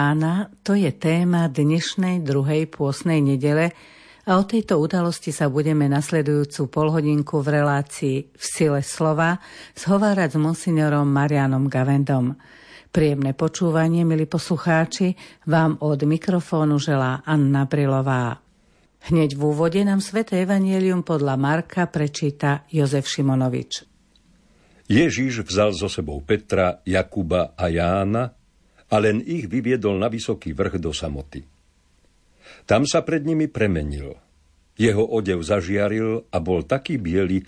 Pána to je téma dnešnej druhej pôsnej nedele a o tejto udalosti sa budeme nasledujúcu polhodinku v relácii v sile slova zhovárať s monsignorom Marianom Gavendom. Príjemné počúvanie, milí poslucháči, vám od mikrofónu želá Anna Brilová. Hneď v úvode nám Sveté Evangelium podľa Marka prečíta Jozef Šimonovič. Ježíš vzal so sebou Petra, Jakuba a Jána a len ich vyviedol na vysoký vrch do samoty. Tam sa pred nimi premenil. Jeho odev zažiaril a bol taký biely,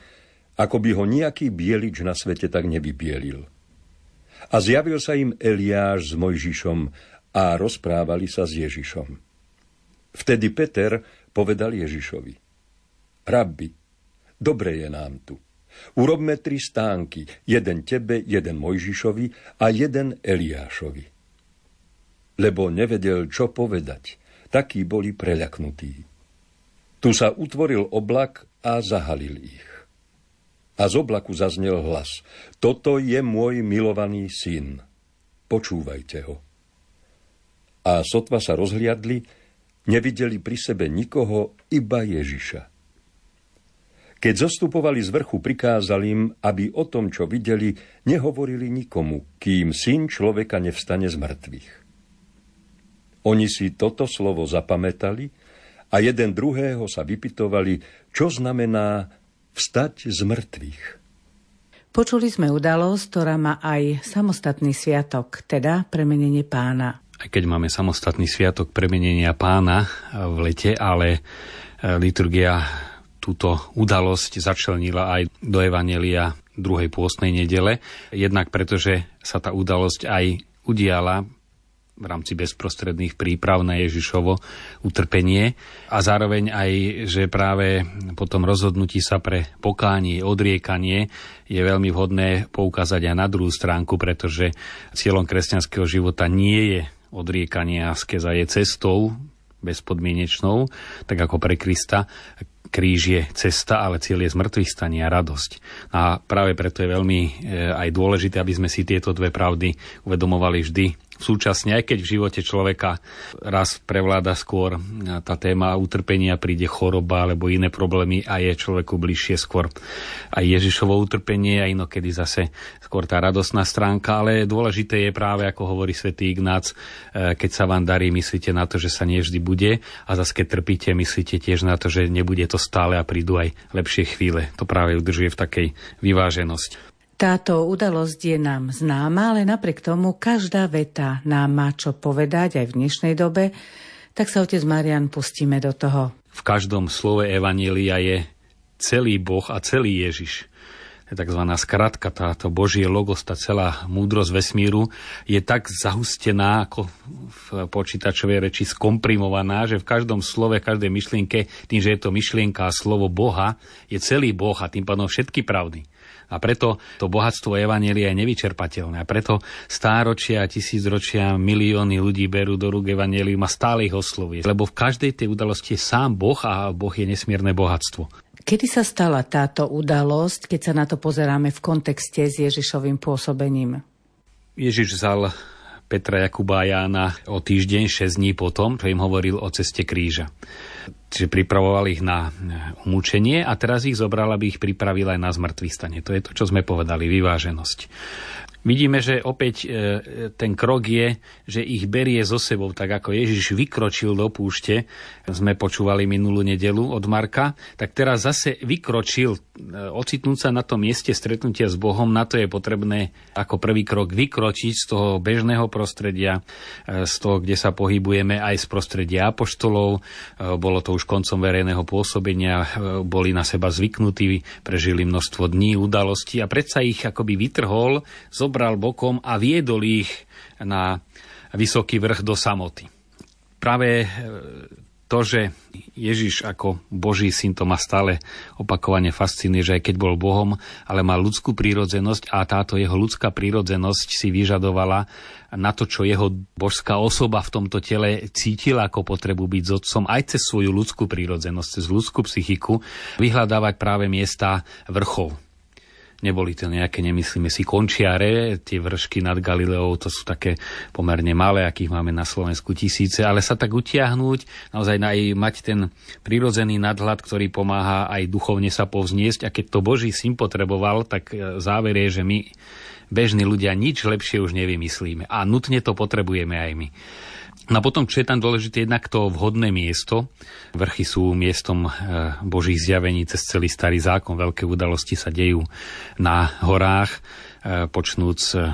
ako by ho nejaký bielič na svete tak nevybielil. A zjavil sa im Eliáš s Mojžišom a rozprávali sa s Ježišom. Vtedy Peter povedal Ježišovi. Rabbi, dobre je nám tu. Urobme tri stánky, jeden tebe, jeden Mojžišovi a jeden Eliášovi lebo nevedel, čo povedať. Takí boli preľaknutí. Tu sa utvoril oblak a zahalil ich. A z oblaku zaznel hlas. Toto je môj milovaný syn. Počúvajte ho. A sotva sa rozhliadli, nevideli pri sebe nikoho, iba Ježiša. Keď zostupovali z vrchu, prikázal im, aby o tom, čo videli, nehovorili nikomu, kým syn človeka nevstane z mŕtvych. Oni si toto slovo zapamätali a jeden druhého sa vypitovali, čo znamená vstať z mŕtvych. Počuli sme udalosť, ktorá má aj samostatný sviatok, teda premenenie pána. Aj keď máme samostatný sviatok premenenia pána v lete, ale e, liturgia túto udalosť začlenila aj do Evanelia druhej pôstnej nedele. Jednak pretože sa tá udalosť aj udiala v rámci bezprostredných príprav na Ježišovo utrpenie a zároveň aj, že práve po tom rozhodnutí sa pre pokánie, odriekanie je veľmi vhodné poukázať aj na druhú stránku, pretože cieľom kresťanského života nie je odriekanie a skeza je cestou bezpodmienečnou, tak ako pre Krista. Kríž je cesta, ale cieľ je zmrtvých stanie a radosť. A práve preto je veľmi e, aj dôležité, aby sme si tieto dve pravdy uvedomovali vždy súčasne, aj keď v živote človeka raz prevláda skôr tá téma utrpenia, príde choroba alebo iné problémy a je človeku bližšie skôr aj Ježišovo utrpenie a inokedy zase skôr tá radosná stránka, ale dôležité je práve, ako hovorí svätý Ignác, e, keď sa vám darí, myslíte na to, že sa nevždy bude a zase keď trpíte, myslíte tiež na to, že nebude to stále a prídu aj lepšie chvíle. To práve udržuje v takej vyváženosti. Táto udalosť je nám známa, ale napriek tomu každá veta nám má čo povedať aj v dnešnej dobe, tak sa otec Marian pustíme do toho. V každom slove Evanília je celý Boh a celý Ježiš. Tzv. skratka, táto Božie logos, tá celá múdrosť vesmíru je tak zahustená, ako v počítačovej reči skomprimovaná, že v každom slove, každej myšlienke, tým, že je to myšlienka a slovo Boha, je celý Boh a tým pádom všetky pravdy. A preto to bohatstvo Evanielia je nevyčerpateľné. A preto stáročia, tisícročia, milióny ľudí berú do rúk Evanielium a stále ich oslovuje. Lebo v každej tej udalosti je sám Boh a Boh je nesmierne bohatstvo. Kedy sa stala táto udalosť, keď sa na to pozeráme v kontexte s Ježišovým pôsobením? Ježiš vzal Petra Jakuba a Jána o týždeň, 6 dní potom, čo im hovoril o ceste kríža. Čiže pripravoval ich na umúčenie a teraz ich zobral, aby ich pripravil aj na zmrtvý stane. To je to, čo sme povedali, vyváženosť. Vidíme, že opäť e, ten krok je, že ich berie so sebou, tak ako Ježiš vykročil do púšte, sme počúvali minulú nedelu od Marka, tak teraz zase vykročil, e, ocitnúť sa na tom mieste stretnutia s Bohom, na to je potrebné ako prvý krok vykročiť z toho bežného prostredia, e, z toho, kde sa pohybujeme aj z prostredia apoštolov. Bolo to už koncom verejného pôsobenia, boli na seba zvyknutí, prežili množstvo dní, udalostí a predsa ich akoby vytrhol, zobral zobral bokom a viedol ich na vysoký vrch do samoty. Práve e, to, že Ježiš ako Boží syn to ma stále opakovane fascinuje, že aj keď bol Bohom, ale mal ľudskú prírodzenosť a táto jeho ľudská prírodzenosť si vyžadovala na to, čo jeho božská osoba v tomto tele cítila ako potrebu byť s otcom, aj cez svoju ľudskú prírodzenosť, cez ľudskú psychiku, vyhľadávať práve miesta vrchov Neboli to nejaké, nemyslíme si, končiare, tie vršky nad Galileou, to sú také pomerne malé, akých máme na Slovensku tisíce, ale sa tak utiahnuť, naozaj aj mať ten prirodzený nadhľad, ktorý pomáha aj duchovne sa povzniesť a keď to Boží syn potreboval, tak e, záver je, že my bežní ľudia nič lepšie už nevymyslíme a nutne to potrebujeme aj my. No a potom, čo je tam dôležité, jednak to vhodné miesto. Vrchy sú miestom e, Božích zjavení cez celý starý zákon. Veľké udalosti sa dejú na horách, e, počnúc e,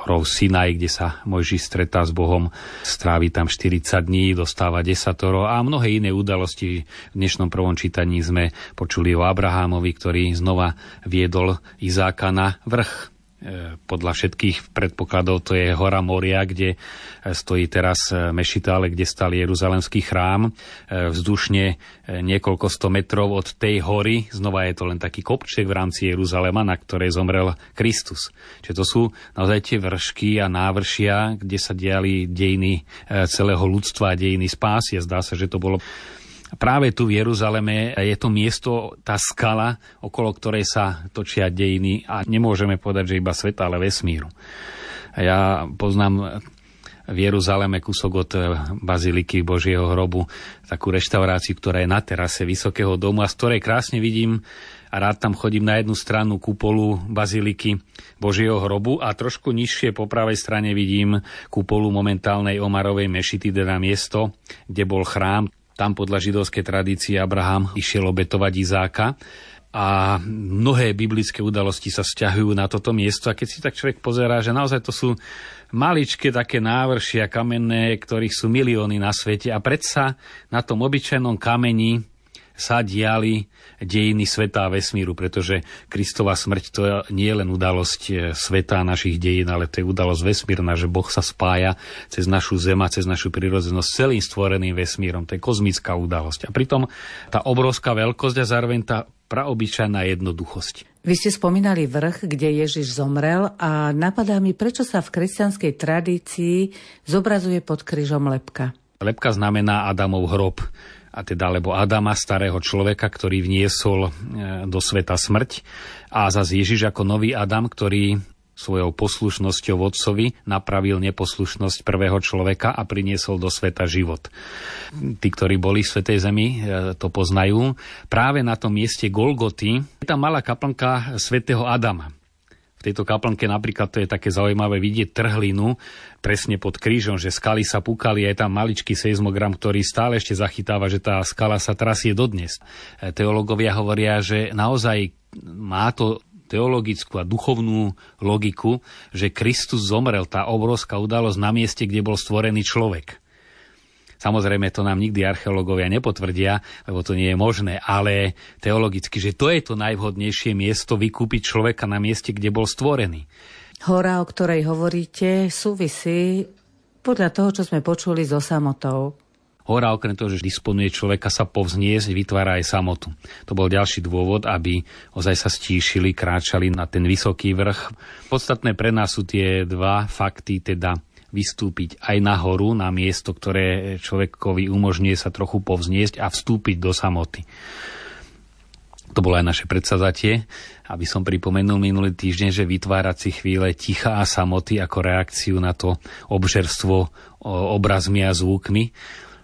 horou Sinaj, kde sa Mojži stretá s Bohom, strávi tam 40 dní, dostáva desatoro a mnohé iné udalosti. V dnešnom prvom čítaní sme počuli o Abrahámovi, ktorý znova viedol Izáka na vrch podľa všetkých predpokladov to je hora Moria, kde e, stojí teraz e, Mešita, ale kde stal Jeruzalemský chrám. Vzdušne niekoľko sto metrov od tej hory, znova je to len taký kopček v rámci Jeruzalema, na ktorej zomrel Kristus. Čiže to sú naozaj tie vršky a návršia, kde sa diali dejiny celého ľudstva a dejiny spásie. Zdá sa, že to bolo práve tu v Jeruzaleme je to miesto, tá skala, okolo ktorej sa točia dejiny a nemôžeme povedať, že iba sveta, ale vesmíru. Ja poznám v Jeruzaleme kúsok od eh, Baziliky Božieho hrobu, takú reštauráciu, ktorá je na terase Vysokého domu a z ktorej krásne vidím a rád tam chodím na jednu stranu kupolu Baziliky Božieho hrobu a trošku nižšie po pravej strane vidím kupolu momentálnej Omarovej mešity, teda miesto, kde bol chrám. Tam podľa židovskej tradície Abraham išiel obetovať Izáka. A mnohé biblické udalosti sa stiahujú na toto miesto. A keď si tak človek pozerá, že naozaj to sú maličké také návršia kamenné, ktorých sú milióny na svete a predsa na tom obyčajnom kameni sa diali dejiny sveta a vesmíru, pretože Kristova smrť to nie je len udalosť e, sveta a našich dejín, ale to je udalosť vesmírna, že Boh sa spája cez našu zem a cez našu prirodzenosť s celým stvoreným vesmírom. To je kozmická udalosť. A pritom tá obrovská veľkosť a zároveň tá praobyčajná jednoduchosť. Vy ste spomínali vrch, kde Ježiš zomrel a napadá mi, prečo sa v kresťanskej tradícii zobrazuje pod krížom lepka. Lepka znamená Adamov hrob a teda alebo Adama, starého človeka, ktorý vniesol e, do sveta smrť a zase Ježiš ako nový Adam, ktorý svojou poslušnosťou vodcovi napravil neposlušnosť prvého človeka a priniesol do sveta život. Tí, ktorí boli v Svetej Zemi, e, to poznajú. Práve na tom mieste Golgoty je tam malá kaplnka svätého Adama. V tejto kaplnke napríklad to je také zaujímavé vidieť trhlinu presne pod krížom, že skaly sa púkali, je tam maličký seizmogram, ktorý stále ešte zachytáva, že tá skala sa trasie dodnes. E, teológovia hovoria, že naozaj má to teologickú a duchovnú logiku, že Kristus zomrel, tá obrovská udalosť na mieste, kde bol stvorený človek. Samozrejme, to nám nikdy archeológovia nepotvrdia, lebo to nie je možné, ale teologicky, že to je to najvhodnejšie miesto vykúpiť človeka na mieste, kde bol stvorený. Hora, o ktorej hovoríte, súvisí podľa toho, čo sme počuli so samotou. Hora okrem toho, že disponuje človeka sa povzniesť, vytvára aj samotu. To bol ďalší dôvod, aby ozaj sa stíšili, kráčali na ten vysoký vrch. Podstatné pre nás sú tie dva fakty, teda vystúpiť aj na horu, na miesto, ktoré človekovi umožňuje sa trochu povzniesť a vstúpiť do samoty. To bolo aj naše predsazatie, aby som pripomenul minulý týždeň, že vytvárať si chvíle ticha a samoty ako reakciu na to obžerstvo obrazmi a zvukmi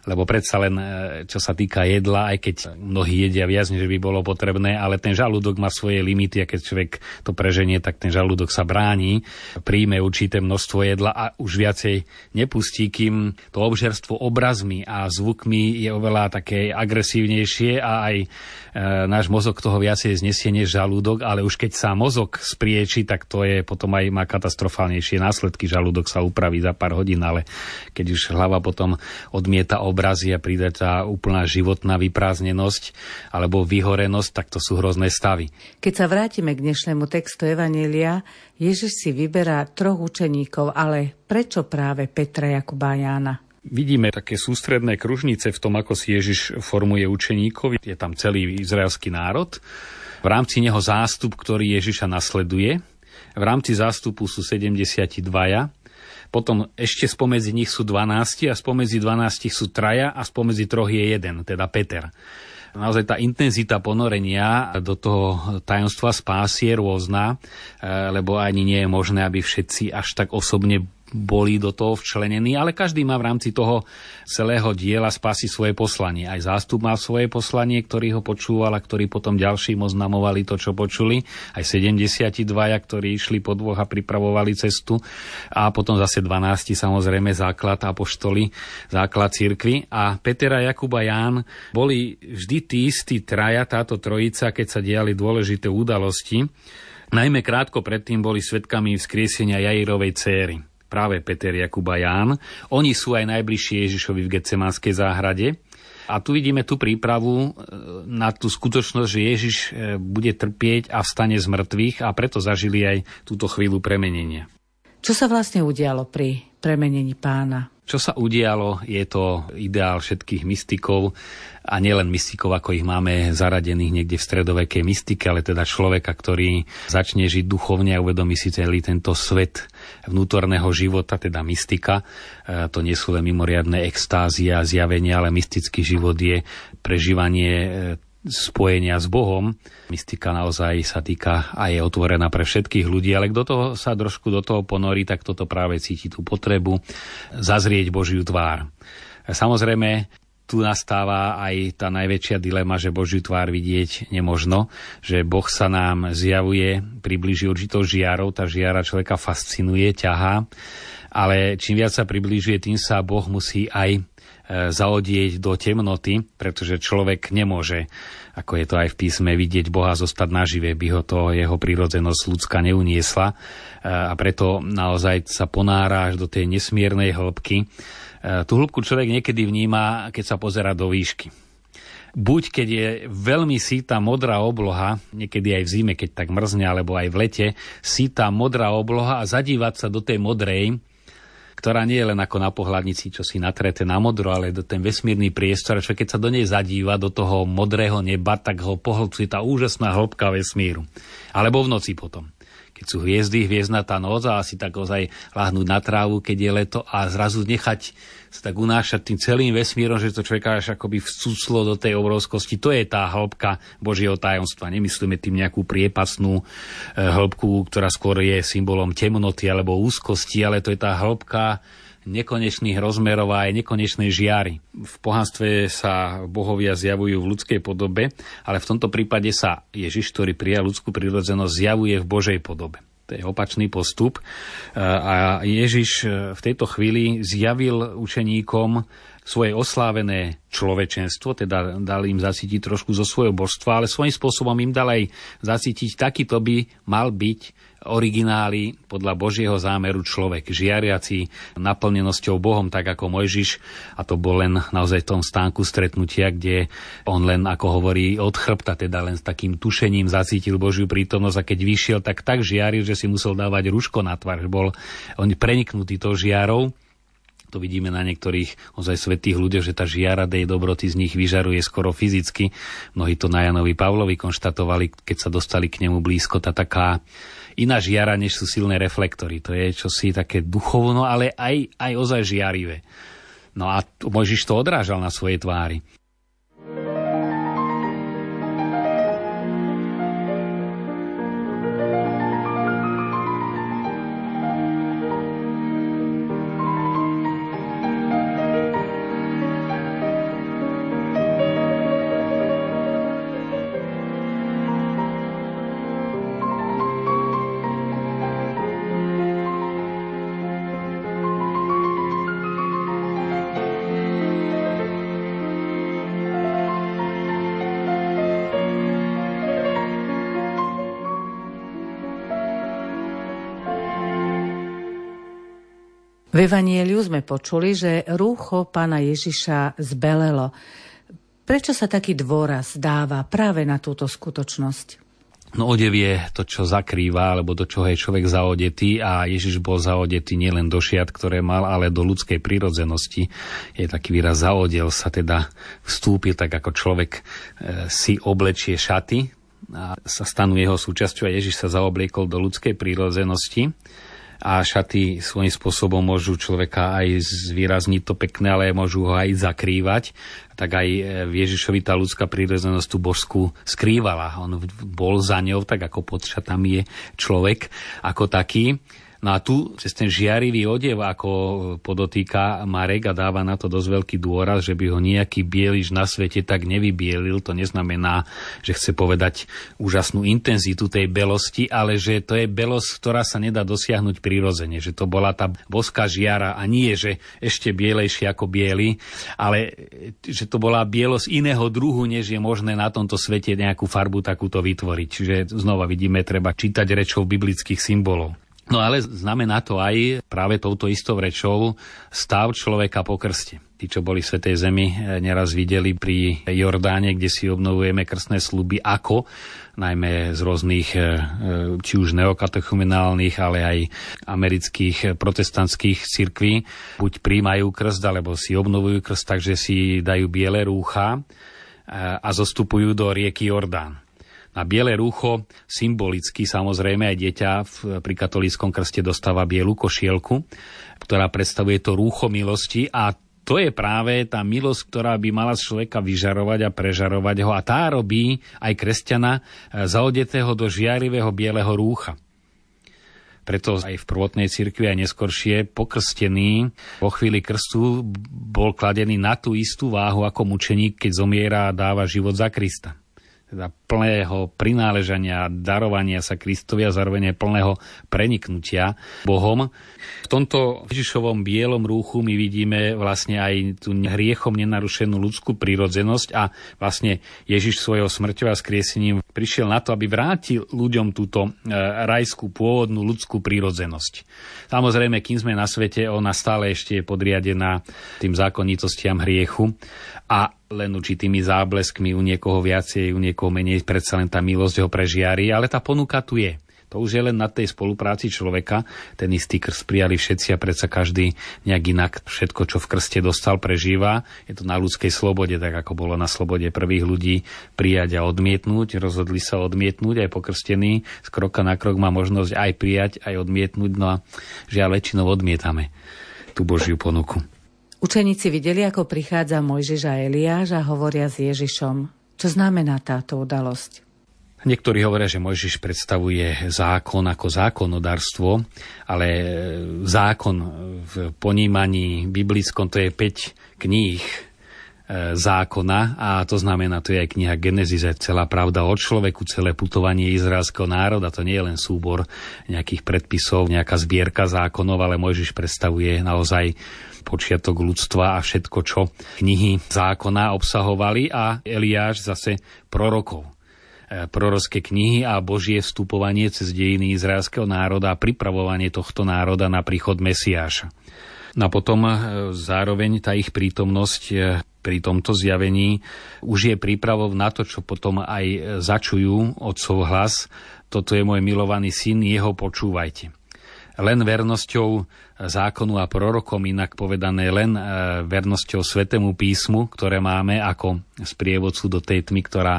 lebo predsa len, e, čo sa týka jedla, aj keď mnohí jedia viac, než by bolo potrebné, ale ten žalúdok má svoje limity a keď človek to preženie, tak ten žalúdok sa bráni, príjme určité množstvo jedla a už viacej nepustí, kým to obžerstvo obrazmi a zvukmi je oveľa také agresívnejšie a aj e, náš mozog toho viacej znesie než žalúdok, ale už keď sa mozog sprieči, tak to je potom aj má katastrofálnejšie následky. Žalúdok sa upraví za pár hodín, ale keď už hlava potom odmieta ob obrazy a príde tá úplná životná vyprázdnenosť alebo vyhorenosť, tak to sú hrozné stavy. Keď sa vrátime k dnešnému textu Evanelia, Ježiš si vyberá troch učeníkov, ale prečo práve Petra, Jakuba a Jána? Vidíme také sústredné kružnice v tom, ako si Ježiš formuje učeníkov. Je tam celý izraelský národ. V rámci neho zástup, ktorý Ježiša nasleduje. V rámci zástupu sú 72 potom ešte spomedzi nich sú 12 a spomedzi 12 sú traja a spomedzi troch je jeden, teda Peter. naozaj tá intenzita ponorenia do toho tajomstva spásy je rôzna, lebo ani nie je možné, aby všetci až tak osobne boli do toho včlenení, ale každý má v rámci toho celého diela spasi svoje poslanie. Aj zástup má svoje poslanie, ktorý ho počúval a ktorý potom ďalším oznamovali to, čo počuli. Aj 72, ktorí išli po dvoch a pripravovali cestu. A potom zase 12, samozrejme základ apoštoli, základ cirkvy. A Peter a Jakub a Ján boli vždy tí istí traja, táto trojica, keď sa diali dôležité udalosti. Najmä krátko predtým boli svetkami vzkriesenia Jairovej céry práve Peter, Jakub Ján. Oni sú aj najbližšie Ježišovi v Getsemanskej záhrade. A tu vidíme tú prípravu e, na tú skutočnosť, že Ježiš e, bude trpieť a vstane z mŕtvych a preto zažili aj túto chvíľu premenenia. Čo sa vlastne udialo pri premenení pána? Čo sa udialo, je to ideál všetkých mystikov a nielen mystikov, ako ich máme zaradených niekde v stredovekej mystike, ale teda človeka, ktorý začne žiť duchovne a uvedomí si celý tento svet vnútorného života, teda mystika. E, to nie sú len mimoriadne extázie a zjavenia, ale mystický život je prežívanie e, spojenia s Bohom. Mystika naozaj sa týka a je otvorená pre všetkých ľudí, ale kto toho sa trošku do toho ponorí, tak toto práve cíti tú potrebu zazrieť Božiu tvár. Samozrejme, tu nastáva aj tá najväčšia dilema, že Božiu tvár vidieť nemožno, že Boh sa nám zjavuje, približí určitou žiarou, tá žiara človeka fascinuje, ťahá, ale čím viac sa približuje, tým sa Boh musí aj zaodieť do temnoty, pretože človek nemôže, ako je to aj v písme, vidieť Boha zostať nažive, by ho to jeho prírodzenosť ľudská neuniesla a preto naozaj sa ponára až do tej nesmiernej hĺbky. Tú hĺbku človek niekedy vníma, keď sa pozera do výšky. Buď keď je veľmi síta modrá obloha, niekedy aj v zime, keď tak mrzne, alebo aj v lete, síta modrá obloha a zadívať sa do tej modrej, ktorá nie je len ako na pohľadnici, čo si natrete na modro, ale do ten vesmírny priestor, čo keď sa do nej zadíva, do toho modrého neba, tak ho pohlcuje tá úžasná hĺbka vesmíru. Alebo v noci potom keď sú hviezdy, hviezdnatá noc a asi tak ozaj lahnúť na trávu, keď je leto a zrazu nechať sa tak unášať tým celým vesmírom, že to človeka až akoby vcúclo do tej obrovskosti. To je tá hĺbka Božieho tajomstva. Nemyslíme tým nejakú priepasnú e, hĺbku, ktorá skôr je symbolom temnoty alebo úzkosti, ale to je tá hĺbka nekonečných rozmerov a aj nekonečnej žiary. V pohanstve sa bohovia zjavujú v ľudskej podobe, ale v tomto prípade sa Ježiš, ktorý prijal ľudskú prírodzenosť, zjavuje v Božej podobe. To je opačný postup. A Ježiš v tejto chvíli zjavil učeníkom svoje oslávené človečenstvo, teda dal im zacítiť trošku zo svojho božstva, ale svojím spôsobom im dal aj zacítiť, takýto by mal byť originály podľa Božieho zámeru človek, žiariaci naplnenosťou Bohom, tak ako Mojžiš, a to bol len naozaj v tom stánku stretnutia, kde on len, ako hovorí, od chrbta, teda len s takým tušením zacítil Božiu prítomnosť a keď vyšiel, tak tak žiaril, že si musel dávať ruško na tvár, že bol on preniknutý tou žiarou. To vidíme na niektorých ozaj svetých ľuďoch, že tá žiara dej dobroty z nich vyžaruje skoro fyzicky. Mnohí to na Janovi Pavlovi konštatovali, keď sa dostali k nemu blízko, tá taká iná žiara, než sú silné reflektory. To je čosi také duchovno, ale aj, aj ozaj žiarivé. No a Mojžiš to odrážal na svojej tvári. V Evanieliu sme počuli, že rúcho pána Ježiša zbelelo. Prečo sa taký dôraz dáva práve na túto skutočnosť? No odev je to, čo zakrýva, alebo do čoho je človek zaodetý a Ježiš bol zaodetý nielen do šiat, ktoré mal, ale do ľudskej prírodzenosti. Je taký výraz zaodel sa teda vstúpil tak ako človek e, si oblečie šaty a sa stanú jeho súčasťou a Ježiš sa zaobliekol do ľudskej prírodzenosti a šaty svojím spôsobom môžu človeka aj zvýrazniť to pekné, ale môžu ho aj zakrývať. Tak aj v Ježišovi tá ľudská prírodzenosť tú božskú skrývala. On bol za ňou, tak ako pod šatami je človek ako taký. No a tu cez ten žiarivý odev, ako podotýka Marek a dáva na to dosť veľký dôraz, že by ho nejaký bieliš na svete tak nevybielil, to neznamená, že chce povedať úžasnú intenzitu tej belosti, ale že to je belosť, ktorá sa nedá dosiahnuť prirodzene, že to bola tá boská žiara a nie, že ešte bielejšie ako biely, ale že to bola bielosť iného druhu, než je možné na tomto svete nejakú farbu takúto vytvoriť. Čiže znova vidíme, treba čítať rečov biblických symbolov. No ale znamená to aj práve touto istou rečou stav človeka po krste. Tí, čo boli v Svetej Zemi, eh, neraz videli pri Jordáne, kde si obnovujeme krstné sluby, ako najmä z rôznych eh, eh, či už neokatechumenálnych, ale aj amerických protestantských cirkví, buď príjmajú krst, alebo si obnovujú krst, takže si dajú biele rúcha a zostupujú do rieky Jordán. Na biele rúcho symbolicky samozrejme aj dieťa v, pri katolíckom krste dostáva bielu košielku, ktorá predstavuje to rúcho milosti. A to je práve tá milosť, ktorá by mala človeka vyžarovať a prežarovať ho. A tá robí aj kresťana e, zaodetého do žiarivého bieleho rúcha. Preto aj v prvotnej cirkvi aj neskoršie pokrstený vo chvíli krstu bol kladený na tú istú váhu ako mučeník, keď zomiera a dáva život za Krista teda plného prináležania, darovania sa Kristovi a zároveň aj plného preniknutia Bohom. V tomto Ježišovom bielom rúchu my vidíme vlastne aj tú hriechom nenarušenú ľudskú prírodzenosť a vlastne Ježiš svojho smrťou a skriesením prišiel na to, aby vrátil ľuďom túto e, rajskú pôvodnú ľudskú prírodzenosť. Samozrejme, kým sme na svete, ona stále ešte je podriadená tým zákonitostiam hriechu a len určitými zábleskmi, u niekoho viacej, u niekoho menej, predsa len tá milosť ho prežiari, ale tá ponuka tu je. To už je len na tej spolupráci človeka. Ten istý krst prijali všetci a predsa každý nejak inak všetko, čo v krste dostal, prežíva. Je to na ľudskej slobode, tak ako bolo na slobode prvých ľudí prijať a odmietnúť. Rozhodli sa odmietnúť aj pokrstený. Z kroka na krok má možnosť aj prijať, aj odmietnúť. No a žiaľ, väčšinou odmietame tú Božiu ponuku. Učeníci videli, ako prichádza Mojžiš a Eliáš a hovoria s Ježišom. Čo znamená táto udalosť? Niektorí hovoria, že Mojžiš predstavuje zákon ako zákonodárstvo, ale zákon v ponímaní biblickom to je 5 kníh e, zákona a to znamená, to je aj kniha Genesis, celá pravda o človeku, celé putovanie izraelského národa, to nie je len súbor nejakých predpisov, nejaká zbierka zákonov, ale Mojžiš predstavuje naozaj počiatok ľudstva a všetko, čo knihy zákona obsahovali a Eliáš zase prorokov e, prorocké knihy a Božie vstupovanie cez dejiny izraelského národa a pripravovanie tohto národa na príchod Mesiáša. No a potom e, zároveň tá ich prítomnosť e, pri tomto zjavení už je prípravou na to, čo potom aj začujú otcov hlas. Toto je môj milovaný syn, jeho počúvajte len vernosťou zákonu a prorokom, inak povedané len e, vernosťou Svetému písmu, ktoré máme ako sprievodcu do tej tmy, ktorá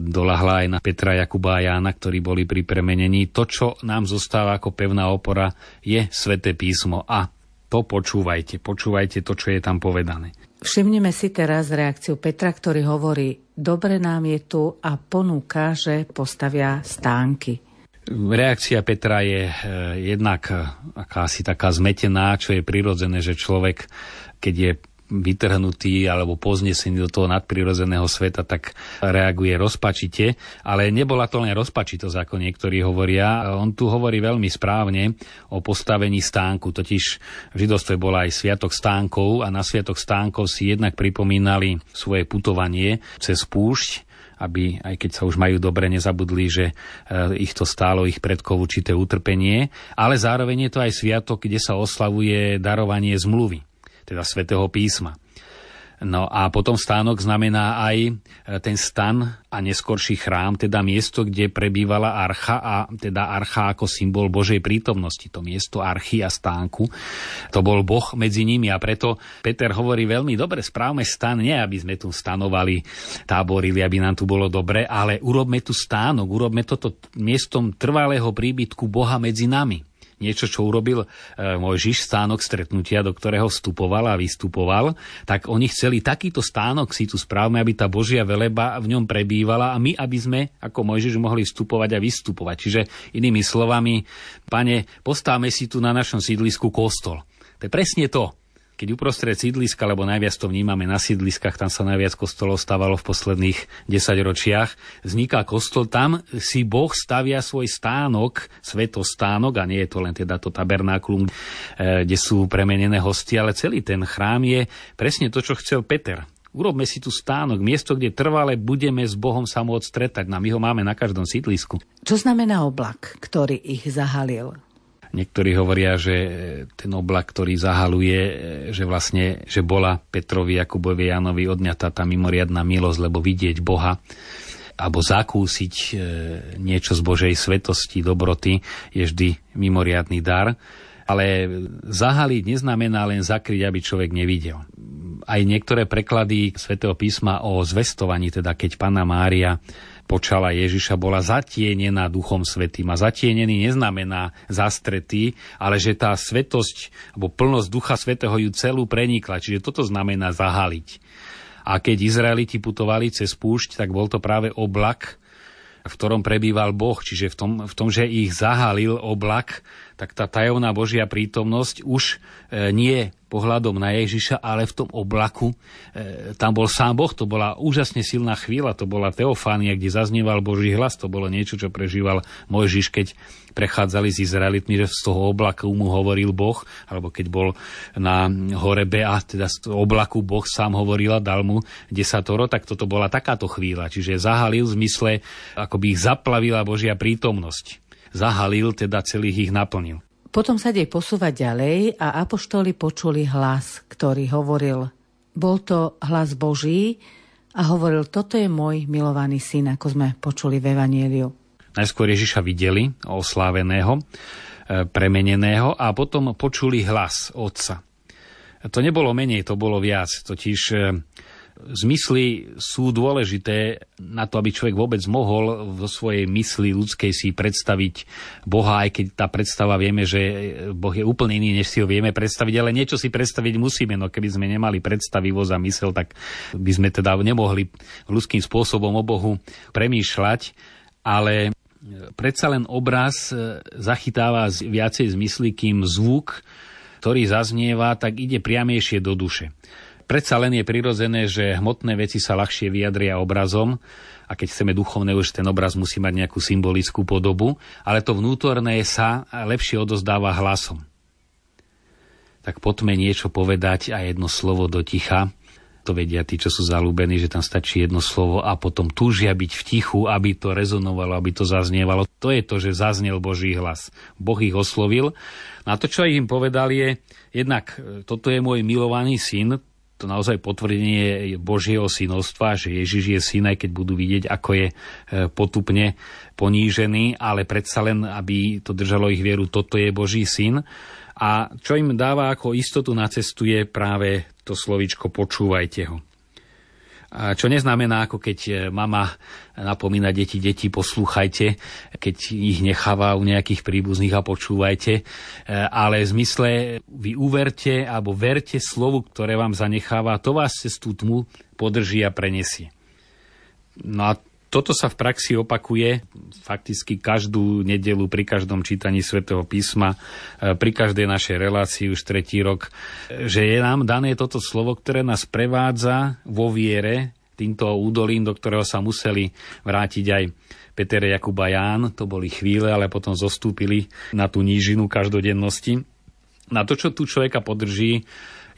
dolahla aj na Petra, Jakuba a Jána, ktorí boli pri premenení. To, čo nám zostáva ako pevná opora, je Sveté písmo a to počúvajte, počúvajte to, čo je tam povedané. Všimneme si teraz reakciu Petra, ktorý hovorí, dobre nám je tu a ponúka, že postavia stánky. Reakcia Petra je eh, jednak eh, akási taká zmetená, čo je prirodzené, že človek, keď je vytrhnutý alebo poznesený do toho nadprirodzeného sveta, tak reaguje rozpačite. Ale nebola to len rozpačitosť, ako niektorí hovoria. On tu hovorí veľmi správne o postavení stánku. Totiž v židovstve bola aj sviatok stánkov a na sviatok stánkov si jednak pripomínali svoje putovanie cez púšť aby, aj keď sa už majú dobre, nezabudli, že e, ich to stálo ich predkov určité utrpenie, ale zároveň je to aj sviatok, kde sa oslavuje darovanie zmluvy, teda svätého písma. No a potom stánok znamená aj e, ten stan a neskorší chrám, teda miesto, kde prebývala archa a teda archa ako symbol Božej prítomnosti, to miesto archy a stánku. To bol Boh medzi nimi a preto Peter hovorí veľmi dobre, správme stan, nie aby sme tu stanovali, táborili, aby nám tu bolo dobre, ale urobme tu stánok, urobme toto miestom trvalého príbytku Boha medzi nami niečo, čo urobil e, Mojžiš, stánok stretnutia, do ktorého vstupoval a vystupoval, tak oni chceli takýto stánok si tu správme, aby tá Božia veleba v ňom prebývala a my, aby sme ako Mojžiš mohli vstupovať a vystupovať. Čiže inými slovami, pane, postávme si tu na našom sídlisku kostol. To je presne to keď uprostred sídliska, lebo najviac to vnímame na sídliskách, tam sa najviac kostolov stávalo v posledných desaťročiach, vzniká kostol, tam si Boh stavia svoj stánok, svetostánok, a nie je to len teda to tabernáklum, e, kde sú premenené hosti, ale celý ten chrám je presne to, čo chcel Peter. Urobme si tu stánok, miesto, kde trvale budeme s Bohom sa môcť stretať. No my ho máme na každom sídlisku. Čo znamená oblak, ktorý ich zahalil? Niektorí hovoria, že ten oblak, ktorý zahaluje, že vlastne, že bola Petrovi, Jakubovi, Janovi odňatá tá mimoriadná milosť, lebo vidieť Boha alebo zakúsiť e, niečo z Božej svetosti, dobroty je vždy mimoriadný dar. Ale zahaliť neznamená len zakryť, aby človek nevidel. Aj niektoré preklady svätého písma o zvestovaní, teda keď Panna Mária počala Ježiša, bola zatienená Duchom Svetým. A zatienený neznamená zastretý, ale že tá svetosť alebo plnosť Ducha Svetého ju celú prenikla. Čiže toto znamená zahaliť. A keď Izraeliti putovali cez púšť, tak bol to práve oblak, v ktorom prebýval Boh. Čiže v tom, v tom že ich zahalil oblak, tak tá tajomná Božia prítomnosť už e, nie pohľadom na Ježiša, ale v tom oblaku. E, tam bol sám Boh, to bola úžasne silná chvíľa, to bola Teofánia, kde zaznieval Boží hlas, to bolo niečo, čo prežíval Mojžiš, keď prechádzali s Izraelitmi, že z toho oblaku mu hovoril Boh, alebo keď bol na hore Bea, teda z toho oblaku Boh sám hovoril a dal mu desatoro, tak toto bola takáto chvíľa. Čiže zahalil v zmysle, ako by ich zaplavila Božia prítomnosť. Zahalil, teda celých ich naplnil. Potom sa dej posúvať ďalej a apoštoli počuli hlas, ktorý hovoril. Bol to hlas Boží a hovoril, toto je môj milovaný syn, ako sme počuli v Evanieliu. Najskôr Ježiša videli, osláveného, e, premeneného a potom počuli hlas Otca. To nebolo menej, to bolo viac. Totiž e, zmysly sú dôležité na to, aby človek vôbec mohol vo svojej mysli ľudskej si predstaviť Boha, aj keď tá predstava vieme, že Boh je úplne iný, než si ho vieme predstaviť, ale niečo si predstaviť musíme, no keby sme nemali predstavivosť a mysel, tak by sme teda nemohli ľudským spôsobom o Bohu premýšľať, ale predsa len obraz zachytáva viacej zmysly, kým zvuk, ktorý zaznieva, tak ide priamejšie do duše. Predsa len je prirodzené, že hmotné veci sa ľahšie vyjadria obrazom a keď chceme duchovné, už ten obraz musí mať nejakú symbolickú podobu, ale to vnútorné sa lepšie odozdáva hlasom. Tak poďme niečo povedať a jedno slovo do ticha. To vedia tí, čo sú zalúbení, že tam stačí jedno slovo a potom túžia byť v tichu, aby to rezonovalo, aby to zaznievalo. To je to, že zaznel Boží hlas. Boh ich oslovil. No a to, čo im povedal je, jednak toto je môj milovaný syn, to naozaj potvrdenie Božieho synovstva, že Ježiš je syn, aj keď budú vidieť, ako je e, potupne ponížený, ale predsa len, aby to držalo ich vieru, toto je Boží syn. A čo im dáva ako istotu na cestu je práve to slovičko počúvajte ho. Čo neznamená, ako keď e, mama napomína deti, deti poslúchajte, keď ich necháva u nejakých príbuzných a počúvajte, e, ale v zmysle vy uverte alebo verte slovu, ktoré vám zanecháva, to vás cez tú tmu podrží a prenesie. No a toto sa v praxi opakuje fakticky každú nedelu pri každom čítaní svätého písma, e, pri každej našej relácii už tretí rok, že je nám dané toto slovo, ktoré nás prevádza vo viere týmto údolím, do ktorého sa museli vrátiť aj Peter, Jakub a Ján. To boli chvíle, ale potom zostúpili na tú nížinu každodennosti. Na to, čo tu človeka podrží,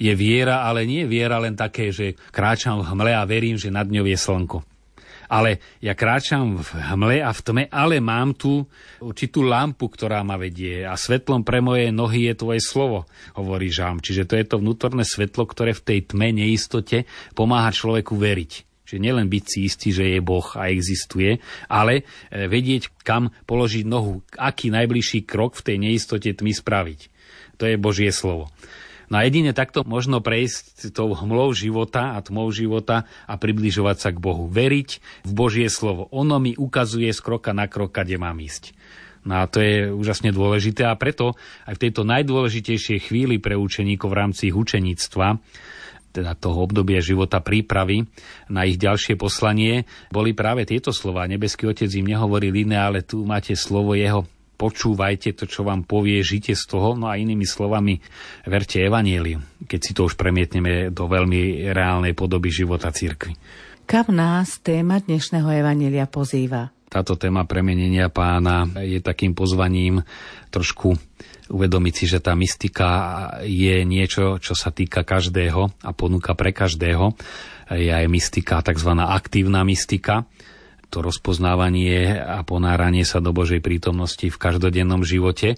je viera, ale nie viera len také, že kráčam v hmle a verím, že nad ňou je slnko ale ja kráčam v hmle a v tme, ale mám tu určitú lampu, ktorá ma vedie a svetlom pre moje nohy je tvoje slovo, hovorí Žám. Čiže to je to vnútorné svetlo, ktoré v tej tme, neistote pomáha človeku veriť. Čiže nielen byť si istý, že je Boh a existuje, ale e, vedieť, kam položiť nohu, aký najbližší krok v tej neistote tmy spraviť. To je Božie slovo. No a jedine takto možno prejsť tou hmlou života a tmou života a približovať sa k Bohu. Veriť v Božie slovo. Ono mi ukazuje z kroka na krok, kde mám ísť. No a to je úžasne dôležité a preto aj v tejto najdôležitejšej chvíli pre učeníkov v rámci ich učeníctva teda toho obdobia života prípravy na ich ďalšie poslanie, boli práve tieto slova. Nebeský Otec im nehovoril iné, ale tu máte slovo jeho počúvajte to, čo vám povie, žite z toho, no a inými slovami verte evanieliu, keď si to už premietneme do veľmi reálnej podoby života církvy. Kam nás téma dnešného evanielia pozýva? Táto téma premenenia pána je takým pozvaním trošku uvedomiť si, že tá mystika je niečo, čo sa týka každého a ponúka pre každého. Je aj mystika, tzv. aktívna mystika, to rozpoznávanie a ponáranie sa do Božej prítomnosti v každodennom živote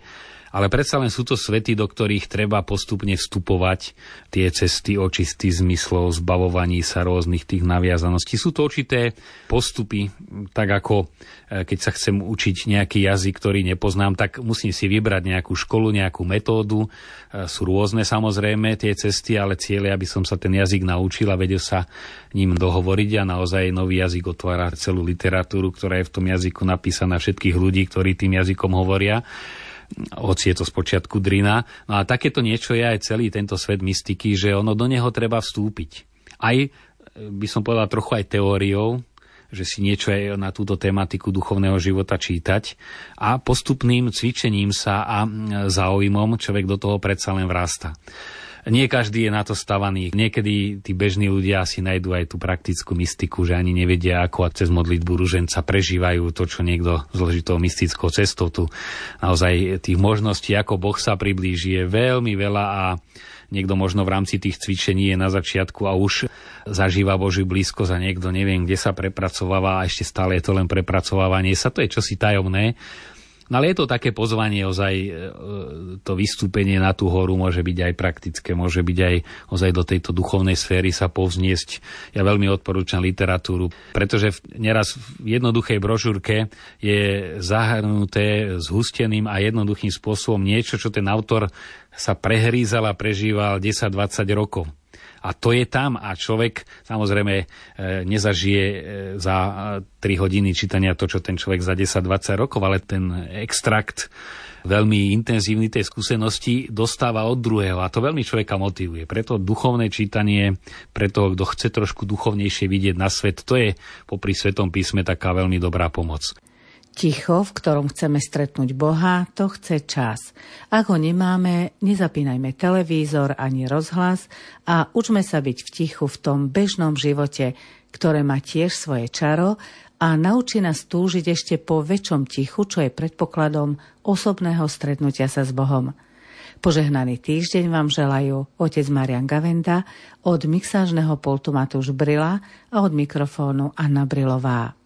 ale predsa len sú to svety, do ktorých treba postupne vstupovať tie cesty očistý zmyslov, zbavovaní sa rôznych tých naviazaností. Sú to určité postupy, tak ako e, keď sa chcem učiť nejaký jazyk, ktorý nepoznám, tak musím si vybrať nejakú školu, nejakú metódu. E, sú rôzne samozrejme tie cesty, ale cieľe, aby som sa ten jazyk naučil a vedel sa ním dohovoriť a naozaj nový jazyk otvára celú literatúru, ktorá je v tom jazyku napísaná všetkých ľudí, ktorí tým jazykom hovoria hoci je to spočiatku drina. No a takéto niečo je aj celý tento svet mystiky, že ono do neho treba vstúpiť. Aj by som povedal trochu aj teóriou, že si niečo aj na túto tematiku duchovného života čítať a postupným cvičením sa a záujmom človek do toho predsa len vrasta nie každý je na to stavaný. Niekedy tí bežní ľudia si nájdú aj tú praktickú mystiku, že ani nevedia, ako cez modlitbu ruženca prežívajú to, čo niekto zložitou mystickou cestou. Tu naozaj tých možností, ako Boh sa priblíži, je veľmi veľa a niekto možno v rámci tých cvičení je na začiatku a už zažíva Božiu blízko za niekto neviem, kde sa prepracováva a ešte stále je to len prepracovávanie sa. To je čosi tajomné. No ale je to také pozvanie ozaj, e, to vystúpenie na tú horu môže byť aj praktické, môže byť aj ozaj do tejto duchovnej sféry sa povzniesť. Ja veľmi odporúčam literatúru, pretože neraz v jednoduchej brožúrke je zahrnuté zhusteným a jednoduchým spôsobom niečo, čo ten autor sa prehrízal a prežíval 10-20 rokov a to je tam a človek samozrejme e, nezažije e, za 3 e, hodiny čítania to, čo ten človek za 10-20 rokov, ale ten extrakt veľmi intenzívny tej skúsenosti dostáva od druhého a to veľmi človeka motivuje. Preto duchovné čítanie, preto kto chce trošku duchovnejšie vidieť na svet, to je popri Svetom písme taká veľmi dobrá pomoc. Ticho, v ktorom chceme stretnúť Boha, to chce čas. Ak ho nemáme, nezapínajme televízor ani rozhlas a učme sa byť v tichu v tom bežnom živote, ktoré má tiež svoje čaro a naučí nás túžiť ešte po väčšom tichu, čo je predpokladom osobného stretnutia sa s Bohom. Požehnaný týždeň vám želajú otec Marian Gavenda od mixážneho pultu Matúš Brila a od mikrofónu Anna Brilová.